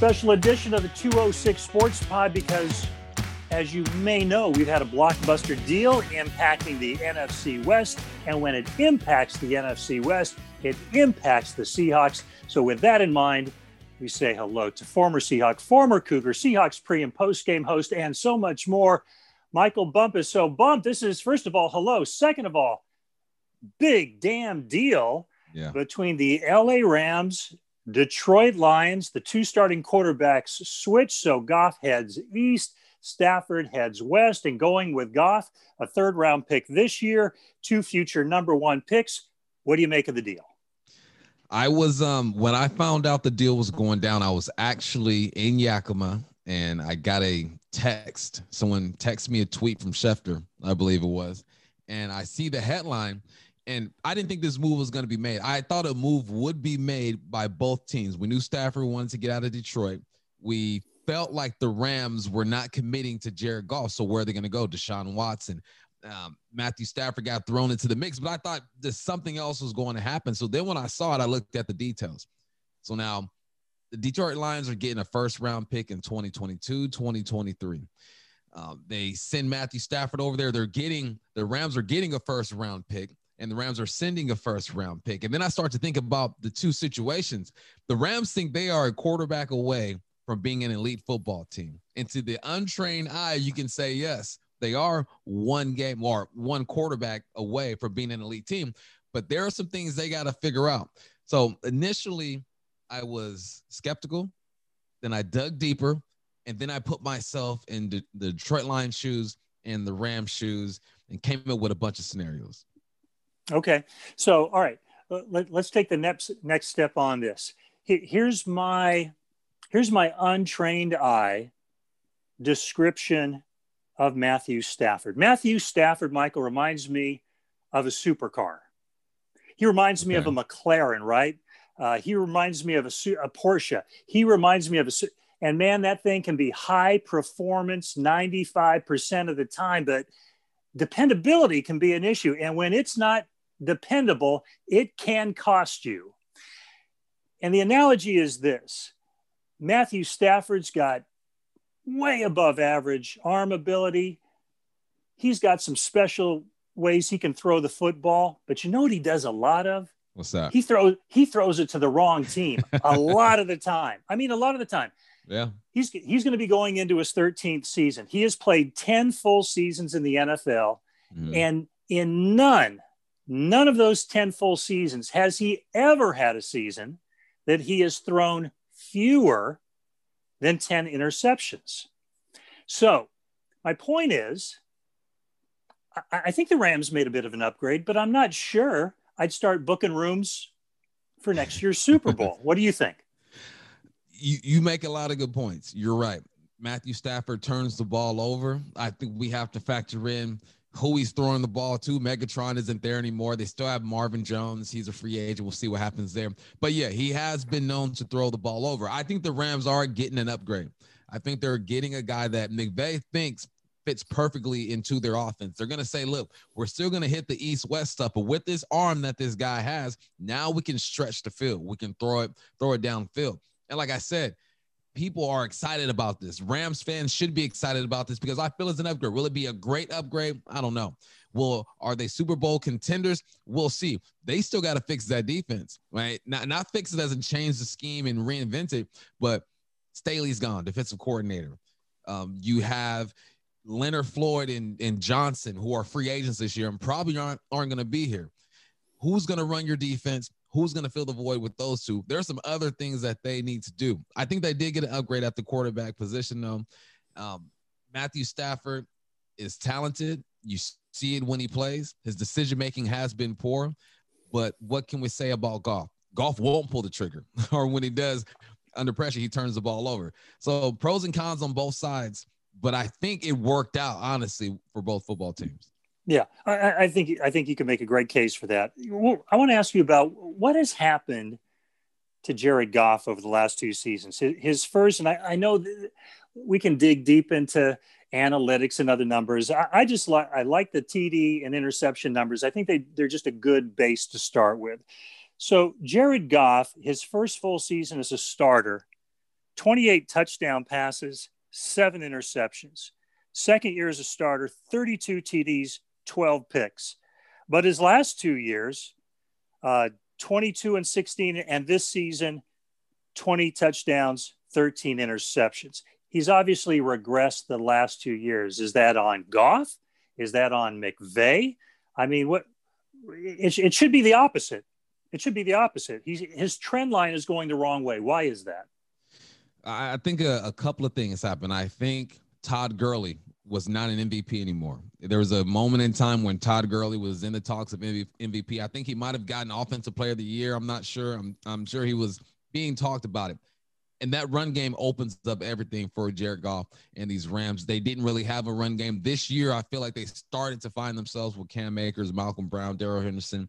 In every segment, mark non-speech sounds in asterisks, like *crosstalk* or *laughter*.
special edition of the 206 Sports Pod because, as you may know, we've had a blockbuster deal impacting the NFC West. And when it impacts the NFC West, it impacts the Seahawks. So, with that in mind, we say hello to former Seahawk, former Cougar, Seahawks pre and post game host, and so much more. Michael Bumpus. So, Bump, this is first of all, hello. Second of all, big damn deal Yeah. between the LA Rams, Detroit Lions. The two starting quarterbacks switch. So, Goff heads east, Stafford heads west, and going with Goff, a third round pick this year, two future number one picks. What do you make of the deal? I was um when I found out the deal was going down, I was actually in Yakima and I got a text. Someone texted me a tweet from Schefter, I believe it was. And I see the headline and I didn't think this move was going to be made. I thought a move would be made by both teams. We knew Stafford wanted to get out of Detroit. We felt like the Rams were not committing to Jared Goff. So where are they going to go? Deshaun Watson, um, Matthew Stafford got thrown into the mix, but I thought that something else was going to happen. So then when I saw it, I looked at the details. So now the Detroit Lions are getting a first round pick in 2022, 2023. Um, they send Matthew Stafford over there. They're getting the Rams are getting a first round pick, and the Rams are sending a first round pick. And then I start to think about the two situations. The Rams think they are a quarterback away from being an elite football team. And to the untrained eye, you can say yes, they are one game or one quarterback away from being an elite team. But there are some things they got to figure out. So initially, I was skeptical. Then I dug deeper, and then I put myself in the, Detroit Lions shoes and the Rams shoes, and came up with a bunch of scenarios. Okay. So, all right, uh, let, us take the next next step on this. Here's my here's my untrained eye description of Matthew Stafford. Matthew Stafford, Michael, reminds me of a supercar. He reminds me of a McLaren, right? Uh, he reminds me of a, a Porsche. He reminds me of a, and man, that thing can be high performance 95% of the time, but dependability can be an issue. And when it's not dependable, it can cost you. And the analogy is this Matthew Stafford's got way above average arm ability. He's got some special ways he can throw the football, but you know what he does a lot of? What's that? He throws he throws it to the wrong team a *laughs* lot of the time. I mean, a lot of the time. Yeah. He's he's going to be going into his 13th season. He has played 10 full seasons in the NFL, Mhm. and in none, none of those 10 full seasons has he ever had a season that he has thrown fewer than 10 interceptions. So, my point is, I, I think the Rams made a bit of an upgrade, but I'm not sure I'd start booking rooms for next year's Super *laughs* Bowl. what do you think? You, you make a lot of good points. You're right. Matthew Stafford turns the ball over. I think we have to factor in who he's throwing the ball to. Megatron isn't there anymore. They still have Marvin Jones. He's a free agent. We'll see what happens there. But yeah, he has been known to throw the ball over. I think the Rams are getting an upgrade. I think they're getting a guy that McVay thinks fits perfectly into their offense. They're going to say, look, we're still going to hit the east west stuff, but with this arm that this guy has, now we can stretch the field. We can throw it, throw it downfield. And like I said, people are excited about this. Rams fans should be excited about this because I feel it's an upgrade. Will it be a great upgrade? I don't know. Will are they Super Bowl contenders? We'll see. They still got to fix that defense, right? Not not fix it doesn't change the scheme and reinvent it, but Staley's gone, defensive coordinator. Um, you have Leonard Floyd and, and Johnson, who are free agents this year and probably aren't aren't going to be here. Who's going to run your defense? Who's going to fill the void with those two? There's some other things that they need to do. I think they did get an upgrade at the quarterback position, though. Um, Matthew Stafford is talented. You see it when he plays. His decision making has been poor, but what can we say about Goff? Goff won't pull the trigger, *laughs* or when he does, under pressure, he turns the ball over. So pros and cons on both sides, but I think it worked out honestly for both football teams. Yeah, I, I think I think you can make a great case for that. I want to ask you about what has happened to Jared Goff over the last two seasons. His, first, and I, I know we can dig deep into analytics and other numbers. I, I just like I like the TD and interception numbers. I think they they're just a good base to start with. So Jared Goff, his first full season as a starter, 28 touchdown passes, seven interceptions. Second year as a starter, 32 TDs, 12 picks. But his last two years, uh, 22 and 16, and this season, 20 touchdowns, 13 interceptions. He's obviously regressed the last two years. Is that on Goff? Is that on McVay? I mean, what it, it should be the opposite. It should be the opposite. He's, his trend line is going the wrong way. Why is that? I think a, a couple of things happened. I think Todd Gurley was not an MVP anymore. There was a moment in time when Todd Gurley was in the talks of MVP. I think he might have gotten Offensive Player of the Year. I'm not sure. I'm, I'm sure he was being talked about it. And that run game opens up everything for Jared Goff and these Rams. They didn't really have a run game this year. I feel like they started to find themselves with Cam Akers, Malcolm Brown, Darrell Henderson.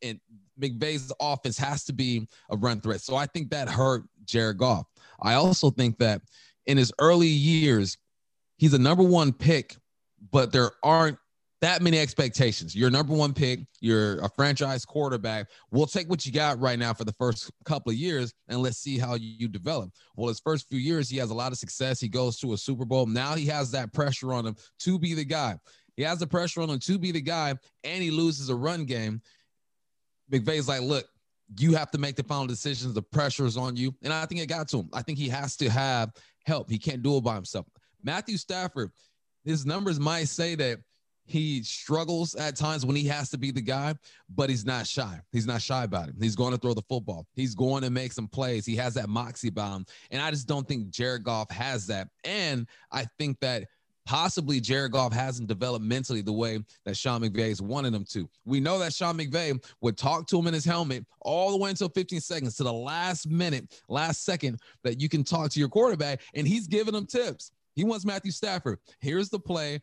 And McVay's offense has to be a run threat. So I think that hurt Jared Goff. I also think that in his early years, he's a number one pick, but there aren't that many expectations. You're number one pick, you're a franchise quarterback. We'll take what you got right now for the first couple of years and let's see how you develop. Well, his first few years, he has a lot of success. He goes to a Super Bowl. Now he has that pressure on him to be the guy. He has the pressure on him to be the guy, and he loses a run game. McVay's like, look, you have to make the final decisions. The pressure is on you. And I think it got to him. I think he has to have help. He can't do it by himself. Matthew Stafford, his numbers might say that he struggles at times when he has to be the guy, but he's not shy. He's not shy about it. He's going to throw the football. He's going to make some plays. He has that moxie him. And I just don't think Jared Goff has that. And I think that possibly Jared Goff hasn't developed mentally the way that Sean McVay's wanted him to. We know that Sean McVay would talk to him in his helmet all the way until 15 seconds to the last minute, last second that you can talk to your quarterback, and he's giving him tips. He wants Matthew Stafford. Here's the play.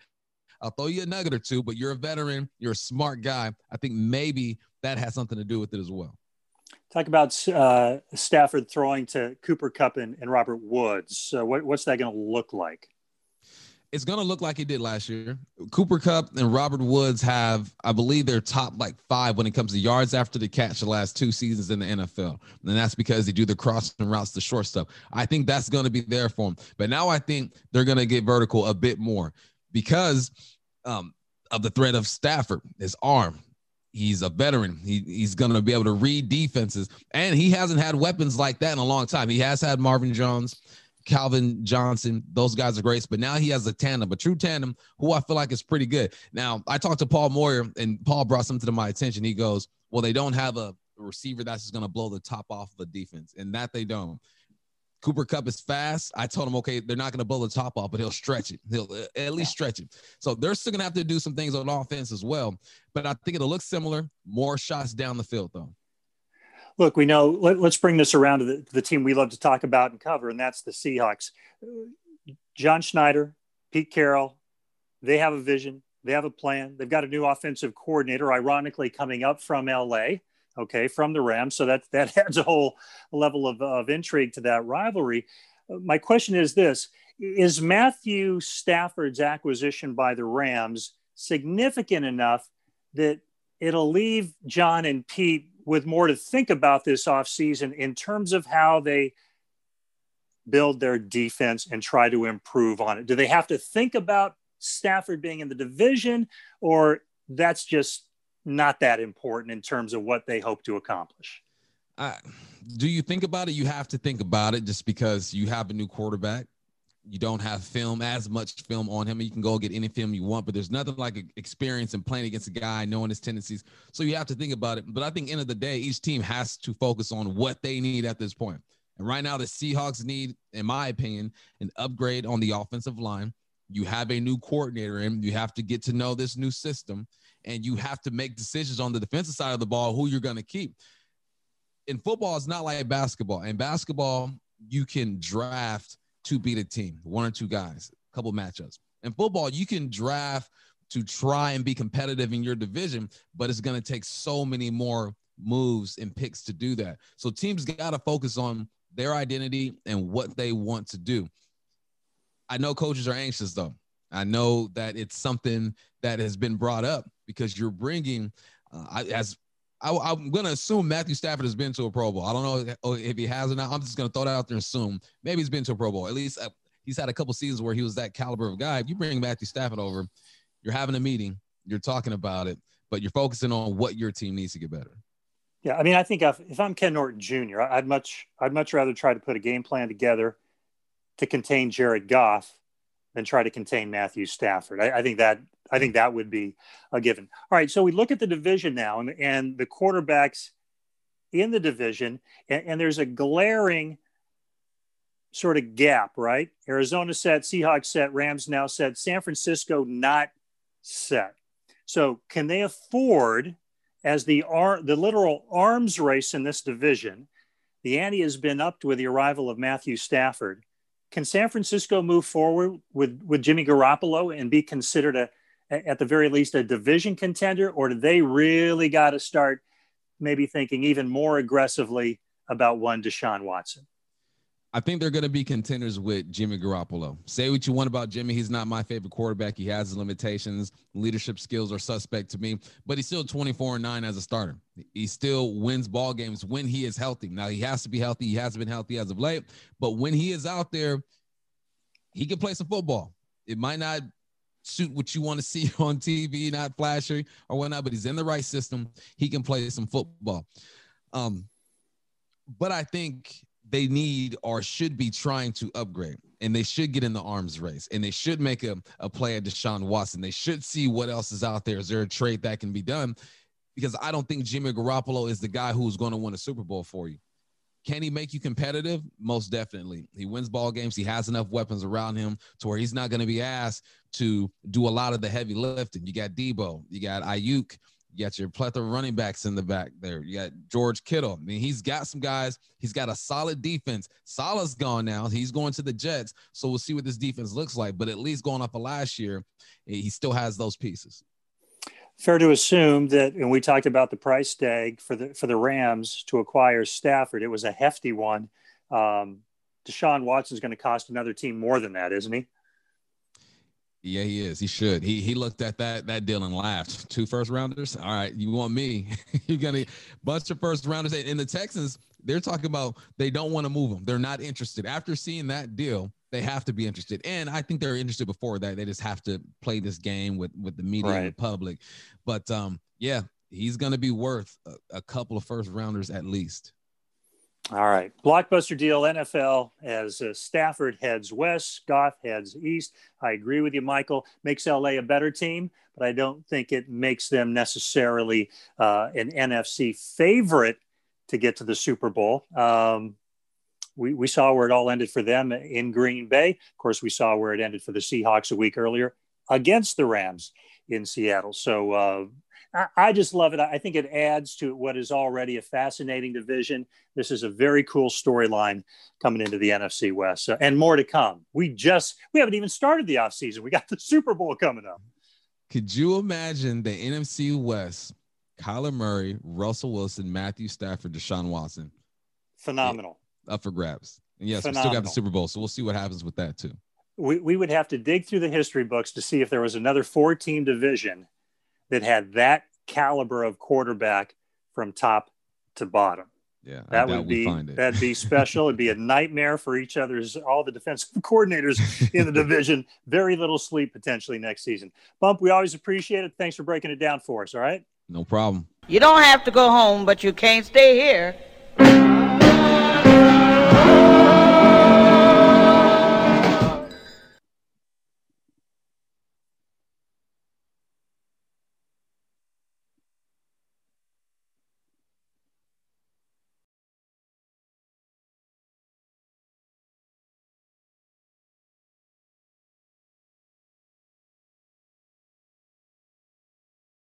I'll throw you a nugget or two, but you're a veteran, you're a smart guy. I think maybe that has something to do with it as well. Talk about uh, Stafford throwing to Cooper Kupp and, and Robert Woods. So what, what's that going to look like? It's going to look like it did last year. Cooper Kupp and Robert Woods have, I believe, they're top like five when it comes to yards after the catch the last two seasons in the NFL. And that's because they do the crossing routes, the short stuff. I think that's going to be there for them. But now I think they're going to get vertical a bit more because um, of the threat of Stafford, his arm. He's a veteran. He, he's going to be able to read defenses. And he hasn't had weapons like that in a long time. He has had Marvin Jones. Calvin Johnson, those guys are great. But now he has a tandem, a true tandem, who I feel like is pretty good. Now, I talked to Paul Moyer, and Paul brought something to my attention. He goes, Well, they don't have a receiver that's just going to blow the top off of the defense, and that they don't. Cooper Kupp is fast. I told him, okay, they're not going to blow the top off, but he'll stretch it. He'll uh, at least stretch it. So they're still going to have to do some things on offense as well. But I think it'll look similar. More shots down the field, though look, we know, let, us bring this around to the, the, team we love to talk about and cover, and that's the Seahawks. John Schneider, Pete Carroll, they have a vision, they have a plan. They've got a new offensive coordinator, ironically, coming up from LA, okay, from the Rams. So that, that *laughs* adds a whole level of, of intrigue to that rivalry. My question is this Is Matthew Stafford's acquisition by the Rams significant enough that it'll leave John and Pete with more to think about this offseason in terms of how they build their defense and try to improve on it? Do they have to think about Stafford being in the division, or that's just not that important in terms of what they hope to accomplish? Uh, do you think about it? You have to think about it just because you have a new quarterback you don't have film as much film on him. You can go get any film you want, but there's nothing like experience and playing against a guy, knowing his tendencies. So you have to think about it. But I think end of the day, each team has to focus on what they need at this point. And right now, the Seahawks need, in my opinion, an upgrade on the offensive line. You have a new coordinator in. You have to get to know this new system, and you have to make decisions on the defensive side of the ball who you're going to keep. In football, it's not like basketball. In basketball, you can draft to beat a team, one or two guys, a couple matchups. In football, you can draft to try and be competitive in your division, but it's going to take so many more moves and picks to do that. So teams got to focus on their identity and what they want to do. I know coaches are anxious though. I know that it's something that has been brought up because you're bringing, uh, as I, am going to assume Matthew Stafford has been to a Pro Bowl. I don't know if he has or not. I'm just going to throw that out there and assume maybe he's been to a Pro Bowl. At least uh, he's had a couple seasons where he was that caliber of guy. If you bring Matthew Stafford over, you're having a meeting, you're talking about it, but you're focusing on what your team needs to get better. Yeah, I mean, I think if, if I'm Ken Norton Jr., I'd much I'd much rather try to put a game plan together to contain Jared Goff than try to contain Matthew Stafford. I, I, think that I think that would be a given. All right, so we look at the division now and, and the quarterbacks in the division, and, and there's a glaring sort of gap, right? Arizona set, Seahawks set, Rams now set, San Francisco not set. So can they afford, as the ar- the literal arms race in this division, the ante has been upped with the arrival of Matthew Stafford. Can San Francisco move forward with with Jimmy Garoppolo and be considered a at the very least a division contender, or do they really got to start maybe thinking even more aggressively about one Deshaun Watson? I think they're going to be contenders with Jimmy Garoppolo. Say what you want about Jimmy. He's not my favorite quarterback. He has his limitations. Leadership skills are suspect to me, but he's still 24 and 9 as a starter. He still wins ball games when he is healthy. Now, he has to be healthy. He hasn't been healthy as of late, but when he is out there, he can play some football. It might not suit what you want to see *laughs* on TV, not flashy or whatnot, but he's in the right system. He can play some football. Um, but I think they need or should be trying to upgrade and they should get in the arms race and they should make a, a play at Deshaun Watson. They should see what else is out there. Is there a trade that can be done? Because I don't think Jimmy Garoppolo is the guy who's going to win a Super Bowl for you. Can he make you competitive? Most definitely. He wins ball games. He has enough weapons around him to where he's not going to be asked to do a lot of the heavy lifting. You got Deebo, you got Aiyuk, you got your plethora of running backs in the back there. You got George Kittle. I mean, he's got some guys. He's got a solid defense. Saleh's gone now. He's going to the Jets. So we'll see what this defense looks like. But at least going off of last year, he still has those pieces. Fair to assume that, and we talked about the price tag for the for the Rams to acquire Stafford. It was a hefty one. Um, Deshaun Watson's going to cost another team more than that, isn't he? Yeah, he is. He should. He he looked at that that deal and laughed. Two first rounders. All right, you want me? *laughs* You're gonna bunch of first rounders. And the Texans, they're talking about they don't want to move them. They're not interested. After seeing that deal, they have to be interested. And I think they're interested before that. They just have to play this game with with the media right. and the public. But um, yeah, he's gonna be worth a, a couple of first rounders at least. All right. Blockbuster deal NFL as uh, Stafford heads west, Goff heads east. I agree with you, Michael. Makes LA a better team, but I don't think it makes them necessarily uh, an NFC favorite to get to the Super Bowl. Um, we, we saw where it all ended for them in Green Bay. Of course, we saw where it ended for the Seahawks a week earlier against the Rams in Seattle. So uh, I, just love it. I think it adds to what is already a fascinating division. This is a very cool storyline coming into the NFC West so, and more to come. We just, we haven't even started the offseason. We got the Super Bowl coming up. Could you imagine the NFC West, Kyler Murray, Russell Wilson, Matthew Stafford, Deshaun Watson? Phenomenal. Yeah, up for grabs. And yes, Phenomenal. we still got the Super Bowl. So we'll see what happens with that too. We, we would have to dig through the history books to see if there was another four team division that had that caliber of quarterback from top to bottom. Yeah, that would be that'd be special. It'd be a nightmare for each other's all the defensive *laughs* coordinators in the division. Very little sleep potentially next season. Bump, we always appreciate it. Thanks for breaking it down for us. All right. No problem. You don't have to go home, but you can't stay here.